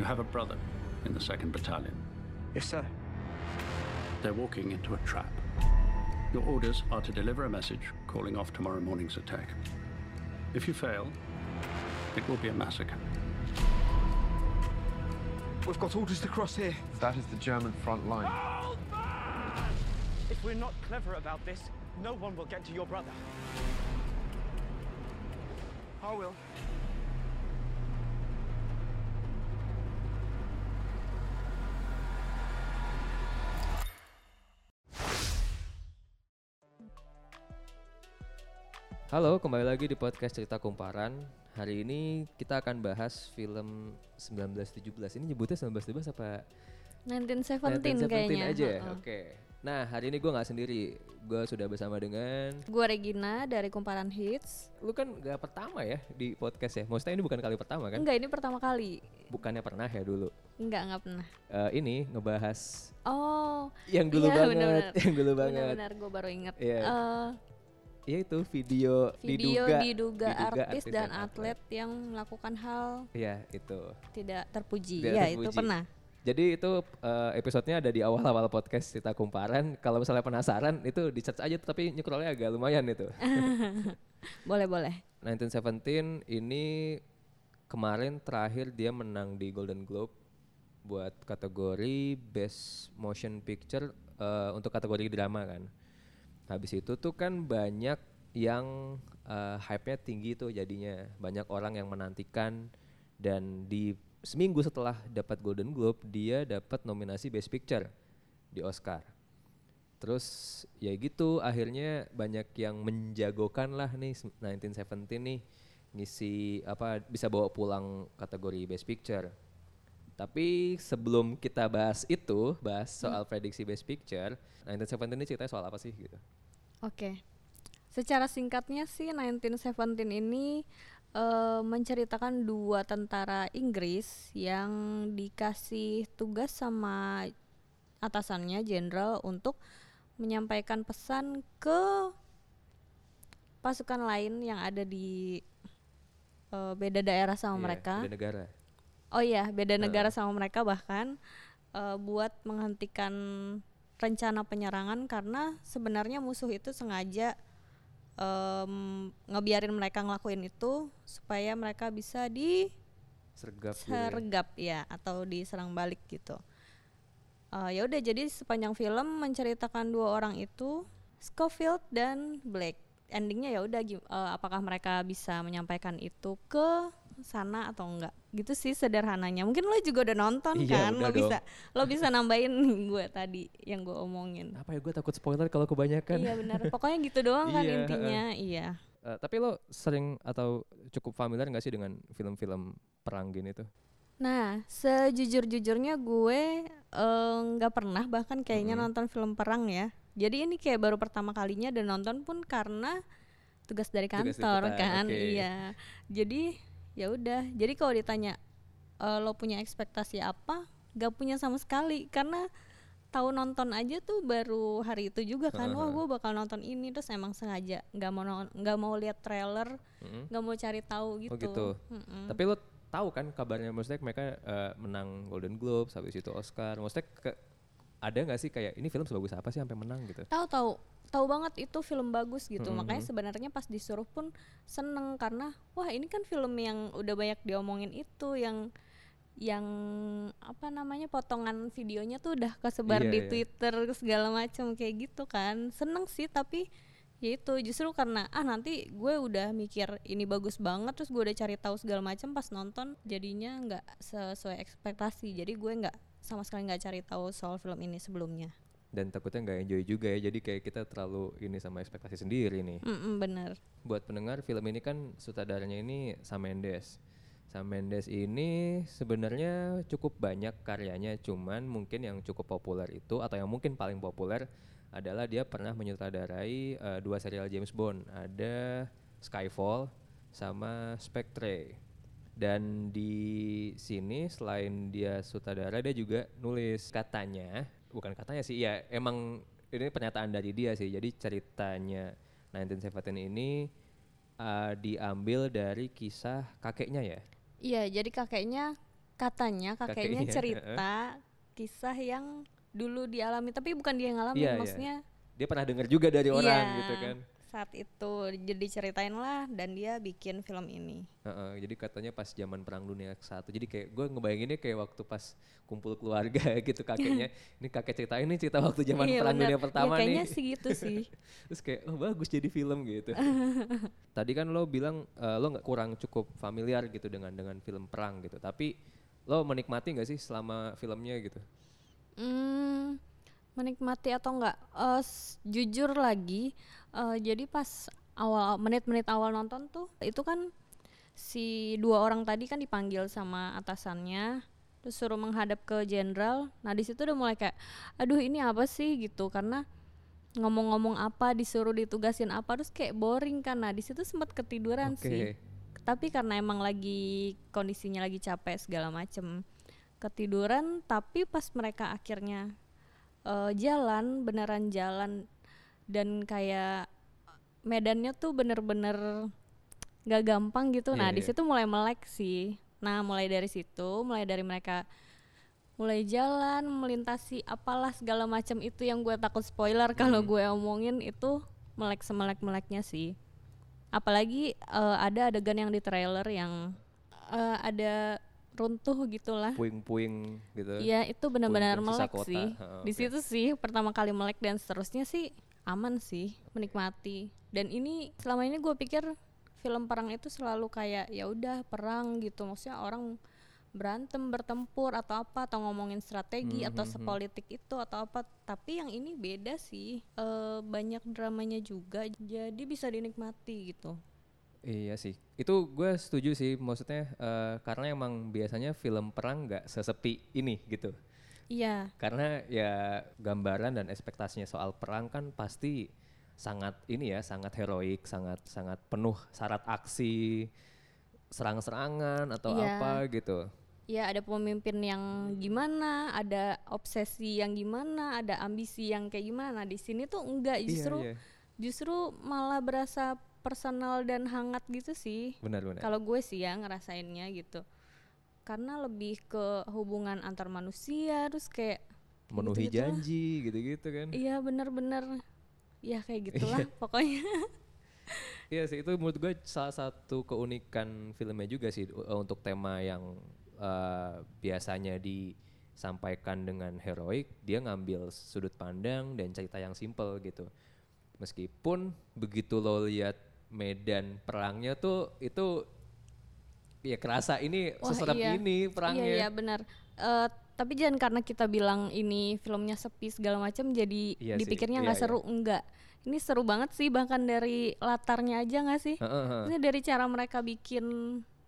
You have a brother in the 2nd Battalion. Yes, sir. They're walking into a trap. Your orders are to deliver a message calling off tomorrow morning's attack. If you fail, it will be a massacre. We've got orders to cross here. That is the German front line. If we're not clever about this, no one will get to your brother. I will. Halo, kembali lagi di podcast Cerita Kumparan. Hari ini kita akan bahas film 1917. Ini nyebutnya 1917 apa 1917 kayaknya. aja ya? Heeh. Oke. Nah, hari ini gue nggak sendiri. Gue sudah bersama dengan Gua Regina dari Kumparan Hits. lu kan gak pertama ya di podcast ya. Maksudnya ini bukan kali pertama kan? Enggak, ini pertama kali. Bukannya pernah ya dulu. Enggak, enggak pernah. Eh, ini ngebahas Oh. yang dulu iya, banget, benar-benar. yang dulu banget. Benar-benar gue baru inget. Iya. Eh, Iya itu video, video diduga, diduga, artis, dan atlet yang melakukan hal Iya, itu. tidak terpuji. Tidak ya, itu terpuji. pernah. Jadi itu eh, episodenya ada di awal-awal podcast cerita kumparan. Kalau misalnya penasaran itu di search aja tapi nyekrolnya agak lumayan itu. Boleh, boleh. 1917 ini kemarin terakhir dia menang di Golden Globe buat kategori Best Motion Picture eh, untuk kategori drama kan. Habis itu tuh kan banyak yang eh, hype-nya tinggi tuh jadinya. Banyak orang yang menantikan dan di seminggu setelah dapat Golden Globe dia dapat nominasi Best Picture di Oscar. Terus ya gitu akhirnya banyak yang menjagokan lah nih 1917 nih ngisi apa bisa bawa pulang kategori Best Picture. Tapi sebelum kita bahas itu, bahas soal prediksi Best Picture, 1917 ini ceritanya soal apa sih gitu? Oke. Secara singkatnya sih 1917 ini eh, menceritakan dua tentara Inggris yang dikasih tugas sama atasannya jenderal untuk menyampaikan pesan ke pasukan lain yang ada di eh, beda daerah sama Iya, mereka. beda negara. Oh iya, beda negara sama mereka bahkan eh, buat menghentikan rencana penyerangan karena sebenarnya musuh itu sengaja em, ngebiarin mereka ngelakuin itu supaya mereka bisa Sergap gitu ya. disergap ya atau diserang balik gitu. Eh, ya udah jadi sepanjang film menceritakan dua orang itu Scofield dan Blake. Endingnya ya udah eh, apakah mereka bisa menyampaikan itu ke sana atau enggak gitu sih sederhananya mungkin lo juga udah nonton Iya, kan udah lo dong. bisa lo bisa nambahin gue tadi yang gue omongin Apa ya gue takut spoiler kalau kebanyakan. iya benar pokoknya gitu doang kan Iya, intinya iya Eh, tapi lo sering atau cukup familiar nggak sih dengan film-film perang gini tuh? Nah, sejujur-jujurnya gue eh, nggak pernah bahkan kayaknya Mm-mm. nonton film perang ya. Jadi ini kayak baru pertama kalinya dan nonton pun karena tugas dari Tugas kantor liputan, kan. oke. Iya. Jadi ya udah. Jadi kalau ditanya eh, lo punya ekspektasi apa? Gak punya sama sekali karena tahu nonton aja tuh baru hari itu juga kan. Wah, gue bakal nonton ini terus emang sengaja nggak mau nggak mau lihat trailer, nggak mau cari tahu gitu. Oh gitu. Mm-mm. Tapi lo tahu kan kabarnya maksudnya mereka eh, menang Golden Globe, habis itu Oscar. Maksudnya ke- ada nggak sih kayak ini film sebagus apa sih sampai menang gitu? tahu tahu tahu banget itu film bagus gitu Mhm. makanya sebenarnya pas disuruh pun seneng karena wah ini kan film yang udah banyak diomongin itu yang yang apa namanya potongan videonya tuh udah kesebar Iya, di iya. Twitter segala macam kayak gitu kan seneng sih tapi ya itu justru karena ah nanti gue udah mikir ini bagus banget terus gue udah cari tahu segala macam pas nonton jadinya nggak sesuai ekspektasi jadi gue nggak sama sekali nggak cari tahu soal film ini sebelumnya Dan takutnya nggak enjoy juga ya. Jadi kayak kita terlalu ini sama ekspektasi sendiri nih. Mm-mm, bener Buat pendengar film ini kan sutradaranya ini Sam Mendes. Sam Mendes ini sebenarnya cukup banyak karyanya, cuman mungkin yang cukup populer itu atau yang mungkin paling populer adalah dia pernah menyutradarai eh, dua serial James Bond, ada Skyfall sama Spectre. Dan di sini selain dia sutradara dia juga nulis katanya, bukan katanya sih, ya emang ini pernyataan dari dia sih. Jadi ceritanya 1917 ini uh, diambil dari kisah kakeknya ya. Iya, jadi kakeknya katanya kakeknya Kakeknya, cerita kisah yang dulu dialami tapi bukan dia yang ngalamin Iya, iya. maksudnya Dia pernah dengar juga dari orang iya, gitu kan. Saat itu jadi ceritain lah dan dia bikin film ini. Heeh, jadi katanya pas zaman perang dunia satu jadi kayak gue ngebayanginnya kayak waktu pas kumpul keluarga gitu kakeknya ini kakek ceritain nih cerita waktu zaman Iya, perang bener. dunia Ya, pertama kayaknya nih. sih gitu sih. Terus kayak oh bagus jadi film gitu. Tadi kan lo bilang eh, lo nggak kurang cukup familiar gitu dengan dengan film perang gitu tapi lo menikmati nggak sih selama filmnya gitu? Hmm, menikmati atau enggak? Eh, s- jujur lagi, eh, jadi pas awal menit-menit awal nonton tuh itu kan si dua orang tadi kan dipanggil sama atasannya, terus suruh menghadap ke jenderal. Nah di situ udah mulai kayak, aduh ini apa sih gitu karena ngomong-ngomong apa disuruh ditugasin apa terus kayak boring kan. Nah di situ sempat ketiduran oke sih tapi karena emang lagi kondisinya lagi capek segala macem ketiduran tapi pas mereka akhirnya eh, jalan beneran jalan. Dan kayak medannya tuh bener-bener gak gampang gitu. Nah Iya, di iya. situ mulai melek sih. Nah mulai dari situ mulai dari mereka mulai jalan melintasi apalah segala macam itu yang gue takut spoiler kalau gue omongin itu melek semelek meleknya sih. Apalagi eh, ada adegan yang di trailer yang eh, ada runtuh gitulah. Puing-puing gitu. Iya itu benar-benar melek kota. sih. Heeh, di situ sih pertama kali melek dan seterusnya sih aman sih menikmati. Dan ini selama ini gue pikir film perang itu selalu kayak ya udah perang gitu. Maksudnya orang berantem bertempur atau apa atau ngomongin strategi atau Mhm, mhm. sepolitik itu atau apa. Tapi yang ini beda sih Eh, banyak dramanya juga. Jadi bisa dinikmati gitu Iya sih, itu gue setuju sih. Maksudnya eh, karena emang biasanya film perang nggak sesepi ini gitu. iya Karena ya gambaran dan ekspektasinya soal perang kan pasti sangat ini ya, sangat heroik, sangat sangat penuh syarat aksi, serang-serangan atau Iya. apa gitu. Ya ada pemimpin yang gimana, ada obsesi yang gimana, ada ambisi yang kayak gimana. Di sini tuh enggak, justru iya, iya. justru malah berasa personal dan hangat gitu sih. benar-benar. Kalau gue sih ya ngerasainnya gitu. Karena lebih ke hubungan antar manusia terus kayak Memenuhi lah. janji gitu-gitu kan. Iya bener-bener ya kayak gitulah pokoknya. Iya sih itu menurut gue salah satu keunikan filmnya juga sih u- untuk tema yang eh, biasanya disampaikan dengan heroik dia ngambil sudut pandang dan cerita yang simple gitu meskipun begitu lo lihat medan perangnya tuh itu ya kerasa ini Wah, seserem iya. ini perangnya Iya iya benar. Eh, tapi jangan karena kita bilang ini filmnya sepi segala macam jadi Iya dipikirnya iya, nggak iya. seru enggak. Ini seru banget sih bahkan dari latarnya aja nggak sih? Ini dari cara mereka bikin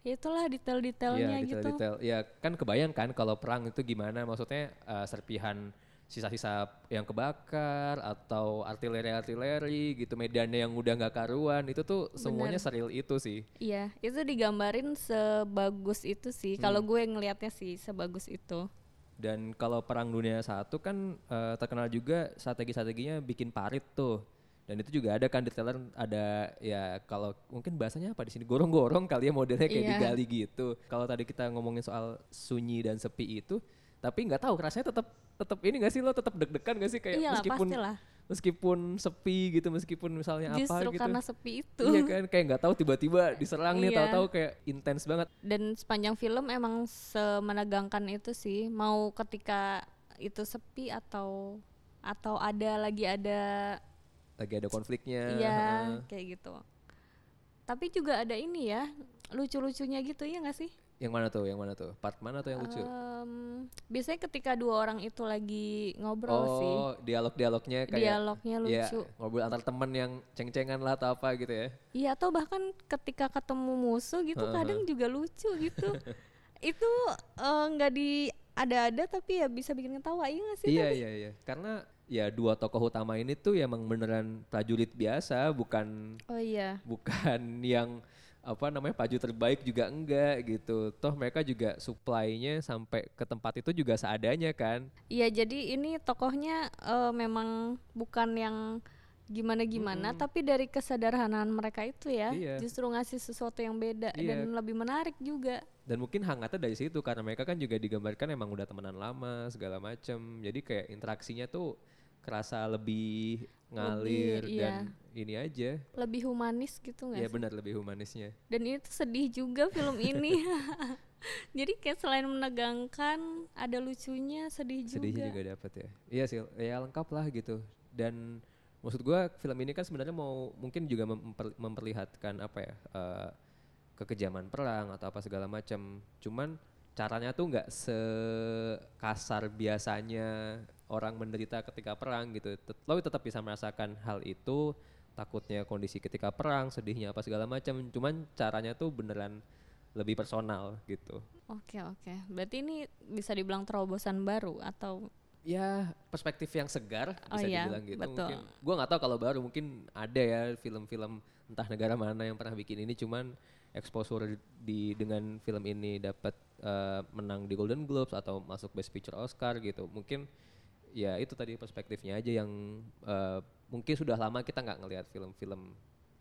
ya itulah detail-detailnya Iya, gitu. detail-detail. Ya kan kebayang kan kalau perang itu gimana maksudnya eh, serpihan sisa-sisa yang kebakar atau artileri-artileri gitu medannya yang udah nggak karuan itu tuh semuanya Bener. seril itu sih. Iya, itu digambarin sebagus itu sih. Hmm. Kalau gue ngelihatnya sih sebagus itu. Dan kalau perang dunia satu kan eh, terkenal juga strategi-strateginya bikin parit tuh. Dan itu juga ada kan di trailer ada ya kalau mungkin bahasanya apa di sini gorong-gorong kali ya modelnya kayak Iya. digali gitu. Kalau tadi kita ngomongin soal sunyi dan sepi itu, tapi nggak tahu rasanya tetap tetap ini gak sih lo tetap deg-degan gak sih kayak Iyalah, meskipun pastilah. meskipun sepi gitu meskipun misalnya apa Justru gitu. karena sepi itu. Iya kan kayak nggak tahu tiba-tiba diserang nih Iya. tahu-tahu kayak intens banget. Dan sepanjang film emang semenegangkan itu sih. Mau ketika itu sepi atau atau ada lagi ada Lagi ada konfliknya. Iya, kayak gitu. Tapi juga ada ini ya, lucu-lucunya gitu ya nggak sih? Yang mana tuh? Yang mana tuh? Part mana tuh yang lucu? Em, biasanya ketika dua orang itu lagi ngobrol sih, Oh, dialog-dialognya kayak dialognya ya, lucu. ngobrol antar temen yang ceng-cengan lah atau apa gitu ya. Iya, atau bahkan ketika ketemu musuh gitu Heeh. kadang juga lucu gitu. itu eh, nggak di ada-ada tapi ya bisa bikin ketawa iya nggak sih? iya, tapi? iya, iya. Karena ya dua tokoh utama ini tuh ya emang beneran prajurit biasa, bukan Oh iya. bukan yang apa namanya paju terbaik juga enggak gitu. Toh mereka juga supply-nya sampai ke tempat itu juga seadanya kan. Iya, jadi ini tokohnya eh, memang bukan yang gimana-gimana Mm-mm. tapi dari kesederhanaan mereka itu ya Iya. justru ngasih sesuatu yang beda Iya. dan lebih menarik juga dan mungkin hangatnya dari situ karena mereka kan juga digambarkan emang udah temenan lama segala macem jadi kayak interaksinya tuh kerasa lebih ngalir Lebih, dan ini aja. Lebih humanis gitu nggak ya sih? benar lebih humanisnya. Dan ini tuh sedih juga film ini. Jadi kayak selain menegangkan ada lucunya sedih juga sedihnya juga. dapat ya. Iya sih ya lengkap lah gitu. Dan maksud gua film ini kan sebenarnya mau mungkin juga memper- memperlihatkan apa ya eh, kekejaman perang atau apa segala macam. Cuman caranya tuh nggak sekasar biasanya orang menderita ketika perang gitu. Lo tetap bisa merasakan hal itu. Takutnya kondisi ketika perang sedihnya apa segala macam. Cuman caranya tuh beneran lebih personal gitu. Oke oke. Berarti ini bisa dibilang terobosan baru atau? Ya perspektif yang segar Oh bisa iya, dibilang gitu. betul. mungkin gua nggak tahu kalau baru mungkin ada ya film-film entah negara mana yang pernah bikin ini. Cuman exposure di dengan film ini dapat eh, menang di Golden Globes atau masuk Best Picture Oscar gitu. Mungkin ya itu tadi perspektifnya aja yang eh, mungkin sudah lama kita nggak ngelihat film-film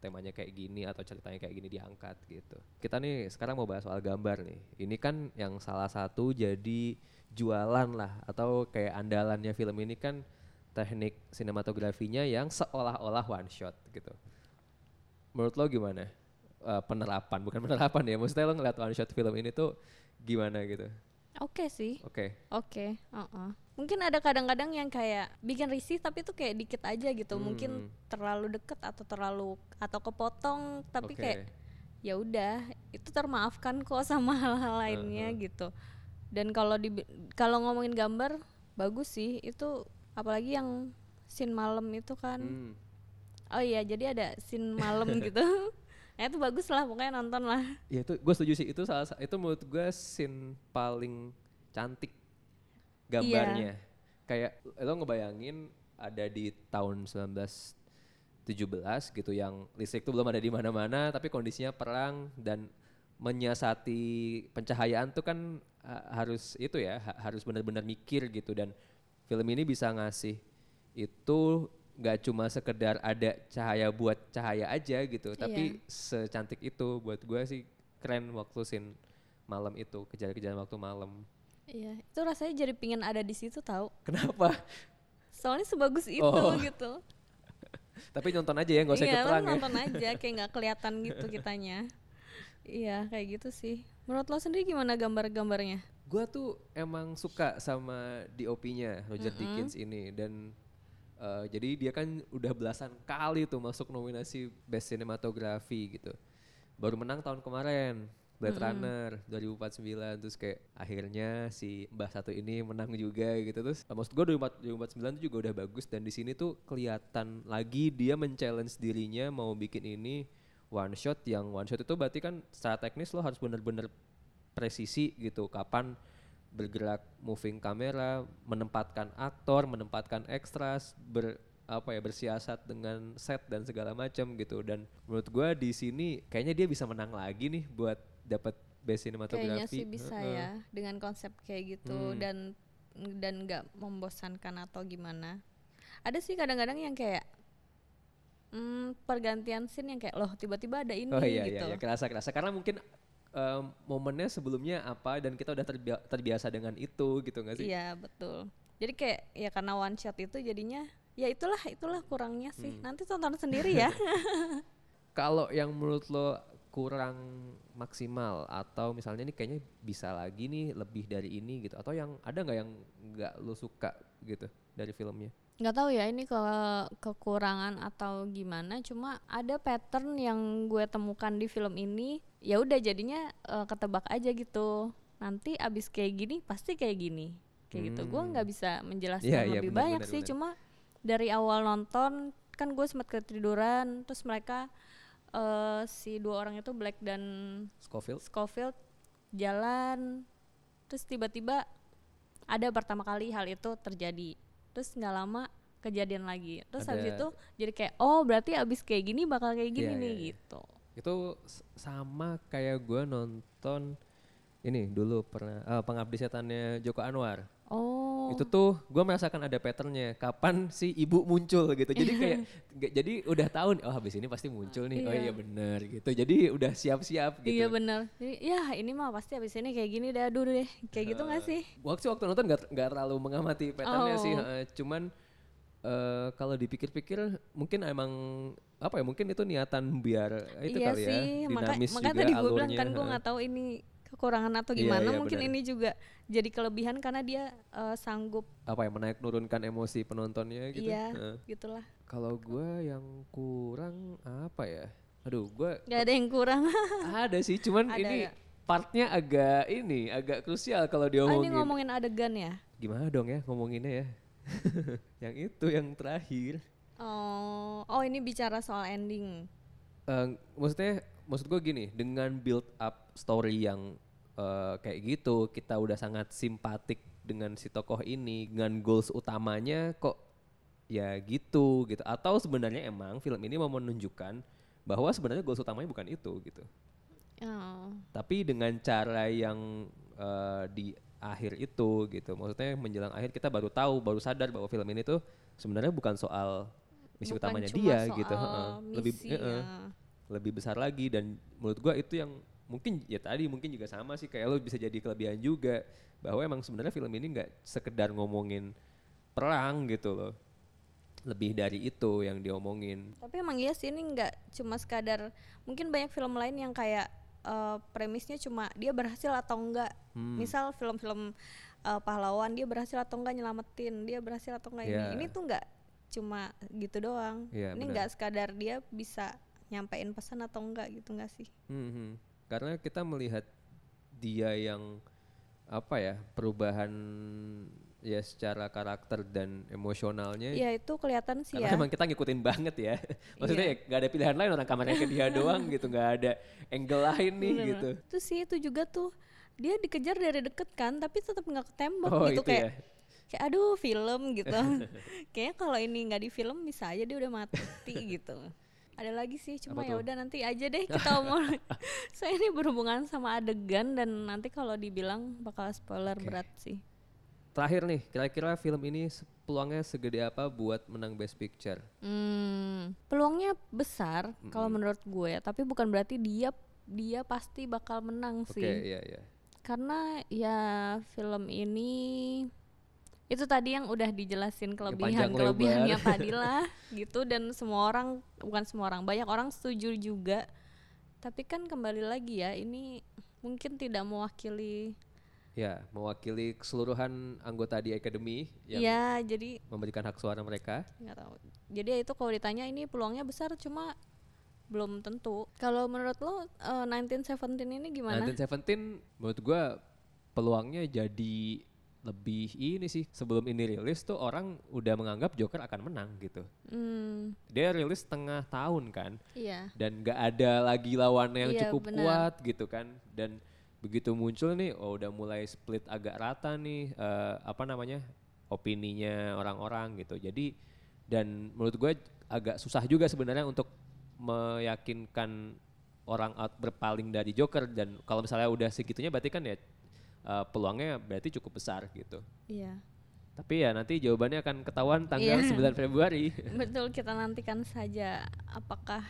temanya kayak gini atau ceritanya kayak gini diangkat gitu. Kita nih sekarang mau bahas soal gambar nih. Ini kan yang salah satu jadi jualan lah atau kayak andalannya film ini kan teknik sinematografinya yang seolah-olah one shot gitu. Menurut lo gimana? Eh, penerapan bukan penerapan ya. Maksudnya lo ngeliat one shot film ini tuh gimana gitu? Oke sih Oke. Oke, uh-uh. mungkin ada kadang-kadang yang kayak bikin risih tapi itu kayak dikit aja gitu, mungkin Hmm. terlalu deket atau terlalu atau kepotong, tapi Oke. kayak ya udah itu termaafkan kok sama hal-hal lainnya Uh-huh. gitu. Dan kalau di kalau ngomongin gambar bagus sih itu apalagi yang scene malam itu kan, Hmm. oh iya jadi ada scene malam gitu, nah itu bagus lah pokoknya nonton lah. Ya itu gue setuju sih itu salah sa- itu menurut gue scene paling cantik gambarnya. Kayak lo ngebayangin ada di tahun 1917 gitu yang listrik tuh belum ada di mana-mana tapi kondisinya perang dan menyiasati pencahayaan tuh kan ha- harus itu ya ha- harus benar-benar mikir gitu dan film ini bisa ngasih itu nggak cuma sekedar ada cahaya buat cahaya aja gitu tapi secantik itu buat gue sih keren waktu scene malam itu kejar-kejaran waktu malam Iya, itu rasanya jadi pingin ada di situ tahu. kenapa Soalnya sebagus itu Oh. gitu. tapi nonton aja ya nggak usah iya, ikut perang ya nonton aja kayak nggak kelihatan gitu kitanya. Iya, kayak gitu sih. Menurut lo sendiri gimana gambar-gambarnya? gue tuh emang suka sama DOP-nya Roger Dickens ini dan eh, jadi dia kan udah belasan kali tuh masuk nominasi Best Cinematography gitu. Baru menang tahun kemarin Blade Runner 2049 terus kayak akhirnya si Mbah satu ini menang juga gitu. Terus eh, maksud gue 2049 tuh juga udah bagus. Dan di sini tuh kelihatan lagi dia men-challenge dirinya mau bikin ini one shot. Yang one shot itu berarti kan secara teknis lo harus bener-bener presisi gitu kapan bergerak moving kamera menempatkan aktor menempatkan ekstras ber apa ya bersiasat dengan set dan segala macam gitu dan menurut gua di sini kayaknya dia bisa menang lagi nih buat dapat best cinematography Kayaknya sih bisa Heeh. ya dengan konsep kayak gitu Hmm. dan dan nggak membosankan atau gimana. Ada sih kadang-kadang yang kayak hmm, pergantian scene yang kayak loh tiba-tiba ada ini oh iya gitu. iya, iya kerasa kerasa karena mungkin em, momennya sebelumnya apa dan kita udah terbia- terbiasa dengan itu gitu nggak sih Iya betul. Jadi kayak ya karena one shot itu jadinya ya itulah itulah kurangnya sih. Hmm. Nanti tonton sendiri ya. kalau yang menurut lo kurang maksimal atau misalnya ini kayaknya bisa lagi nih lebih dari ini gitu atau yang ada nggak yang nggak lo suka gitu dari filmnya nggak tahu ya ini ke kekurangan atau gimana. Cuma ada pattern yang gue temukan di film ini ya udah jadinya eh, ketebak aja gitu. Nanti abis kayak gini pasti kayak gini. Kayak gitu. Gue Hmm. nggak bisa menjelaskan Iya, iya, lebih benar, banyak benar, sih. benar. cuma dari awal nonton kan gue sempat ketiduran terus mereka eh, si dua orang itu Black dan Scofield. Scofield jalan terus tiba-tiba ada pertama kali hal itu terjadi terus nggak lama kejadian lagi. Terus habis itu jadi kayak oh berarti abis kayak gini bakal kayak gini Iya, nih iya, iya. gitu. Itu sama kayak gue nonton ini dulu pernah eh, pengabdi setannya Joko Anwar oh itu tuh gue merasakan ada patternnya kapan si ibu muncul gitu jadi kayak nggak- jadi udah tahu nih oh habis ini pasti muncul nih oh Iya. iya bener gitu jadi udah siap-siap gitu Iya benar. Jadi ya ini mah pasti abis ini kayak gini dah dulu deh. Kayak gitu nggak sih? waktu waktu nonton nggak nggak terlalu mengamati patternnya sih Oh. eh, cuman eh, kalau dipikir-pikir mungkin emang apa ya mungkin itu niatan biar eh, itu iya kali sih. ya Maka, dinamis makanya juga tadi gue bilang kan gue nggak tahu ini kekurangan atau Iya, gimana. iya, Mungkin benar. ini juga jadi kelebihan karena dia eh, sanggup. apa ya menaik nurunkan emosi penontonnya gitu Iya, Heeh. gitulah. kalau gue yang kurang apa ya aduh gue Gak ada yang kurang. ada sih cuman Ada ini ya? partnya agak ini agak krusial kalau ah, ini diomongin ngomongin adegan ya. gimana dong ya ngomonginnya ya yang itu yang terakhir Oh, oh ini bicara soal ending. Eh, maksudnya maksud gue gini dengan build up story yang eh, kayak gitu kita udah sangat simpatik dengan si tokoh ini dengan goals utamanya kok ya gitu gitu. Atau sebenarnya emang film ini mau menunjukkan bahwa sebenarnya goals utamanya bukan itu gitu. Oh, tapi dengan cara yang eh, di akhir itu gitu. Maksudnya menjelang akhir kita baru tahu baru sadar bahwa film ini tuh sebenarnya bukan soal misi bukan utamanya dia soal gitu. Lebih misi, heeh. ya. lebih besar lagi dan menurut gua itu yang mungkin ya tadi mungkin juga sama sih kayak lo bisa jadi kelebihan juga bahwa emang sebenarnya film ini nggak sekedar ngomongin perang gitu loh lebih dari itu yang diomongin Tapi emang iya sih ini nggak cuma sekadar mungkin banyak film lain yang kayak eh, premisnya cuma dia berhasil atau enggak. Hmm. Misal film-film eh, pahlawan dia berhasil atau enggak nyelamatin, dia berhasil atau enggak Iya. ini. Ini tuh nggak cuma gitu doang. Iya, ini nggak sekadar dia bisa nyampein pesan atau enggak gitu nggak sih? Mhm. Karena kita melihat dia yang apa ya perubahan ya secara karakter dan emosionalnya Iya itu kelihatan sih karena ya. emang kita ngikutin banget ya maksudnya Iya. ya nggak ada pilihan lain orang kamarnya ke dia doang gitu nggak ada angle lain nih Bener-bener. gitu Itu sih itu juga tuh dia dikejar dari deket kan tapi tetap nggak ketembak oh gitu itu kayak ya kayak aduh film gitu kayaknya kalau ini nggak di film bisa aja dia udah mati gitu ada lagi sih cuma ya udah nanti aja deh kita omong. Saya ini berhubungan sama adegan dan nanti kalau dibilang bakal spoiler Oke. berat sih. Terakhir nih kira-kira film ini peluangnya segede apa buat menang Best Picture? Hmm, peluangnya besar kalau menurut gue tapi bukan berarti dia dia pasti bakal menang oke sih. iya iya. Karena ya film ini itu tadi yang udah dijelasin kelebihan panjang kelebihannya tadi lah gitu. Dan semua orang bukan semua orang banyak orang setuju juga. Tapi kan kembali lagi ya ini mungkin tidak mewakili ya mewakili keseluruhan anggota di Academy yang ya jadi memberikan hak suara mereka. Nggak tahu. Jadi ya itu kalau ditanya ini peluangnya besar cuma belum tentu. Kalau menurut lo eh, 1917 ini gimana? 1917 menurut gua peluangnya jadi lebih ini sih sebelum ini rilis tuh orang udah menganggap Joker akan menang gitu. Hmm, dia rilis tengah tahun kan iya. dan gak ada lagi lawannya yang Iya, cukup benar. kuat gitu kan. Dan begitu muncul nih oh udah mulai split agak rata nih eh, apa namanya opininya orang-orang gitu. Jadi dan menurut gue agak susah juga sebenarnya untuk meyakinkan orang out berpaling dari Joker. Dan kalau misalnya udah segitunya berarti kan ya eh, peluangnya berarti cukup besar gitu. Iya. Tapi ya nanti jawabannya akan ketahuan tanggal Iya. 9 Februari. Betul kita nantikan saja apakah.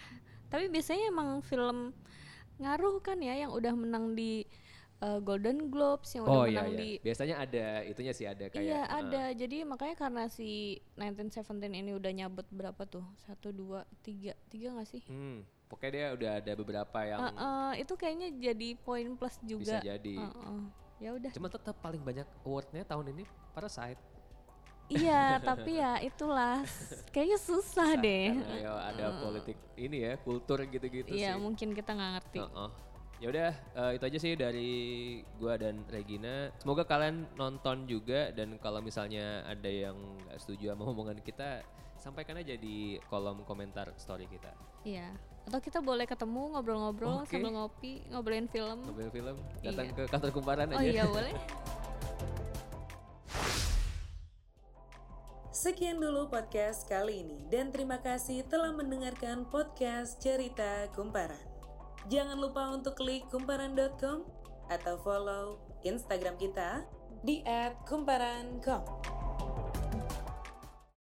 Tapi biasanya emang film ngaruh kan ya yang udah menang di uh, Golden Globes yang udah oh iya menang iya. di biasanya ada itunya sih ada kayak Iya eh, ada. Jadi makanya karena si 1917 ini udah nyabet berapa tuh? Satu dua tiga tiga nggak sih? Hmm, pokoknya dia udah ada beberapa yang Eh, eh, itu kayaknya jadi poin plus juga. Bisa jadi. Eh, eh. Ya udah Cuma tetap paling banyak awardnya tahun ini Parasite. iya tapi ya itulah kayaknya susah deh Karena ya ada politik ini ya, kultur gitu-gitu iya sih. mungkin kita nggak ngerti Heeh. Ya udah eh, itu aja sih dari gua dan Regina. Semoga kalian nonton juga dan kalau misalnya ada yang nggak setuju sama omongan kita, sampaikan aja di kolom komentar story kita. Iya. Atau kita boleh ketemu ngobrol-ngobrol Oke. sambil ngopi, ngobrolin film. Ngobrol film, datang Iya. ke kantor kumparan Oh aja. iya boleh. Sekian dulu podcast kali ini dan terima kasih telah mendengarkan podcast Cerita Kumparan. Jangan lupa untuk klik kumparan.com atau follow Instagram kita di @kumparan.com.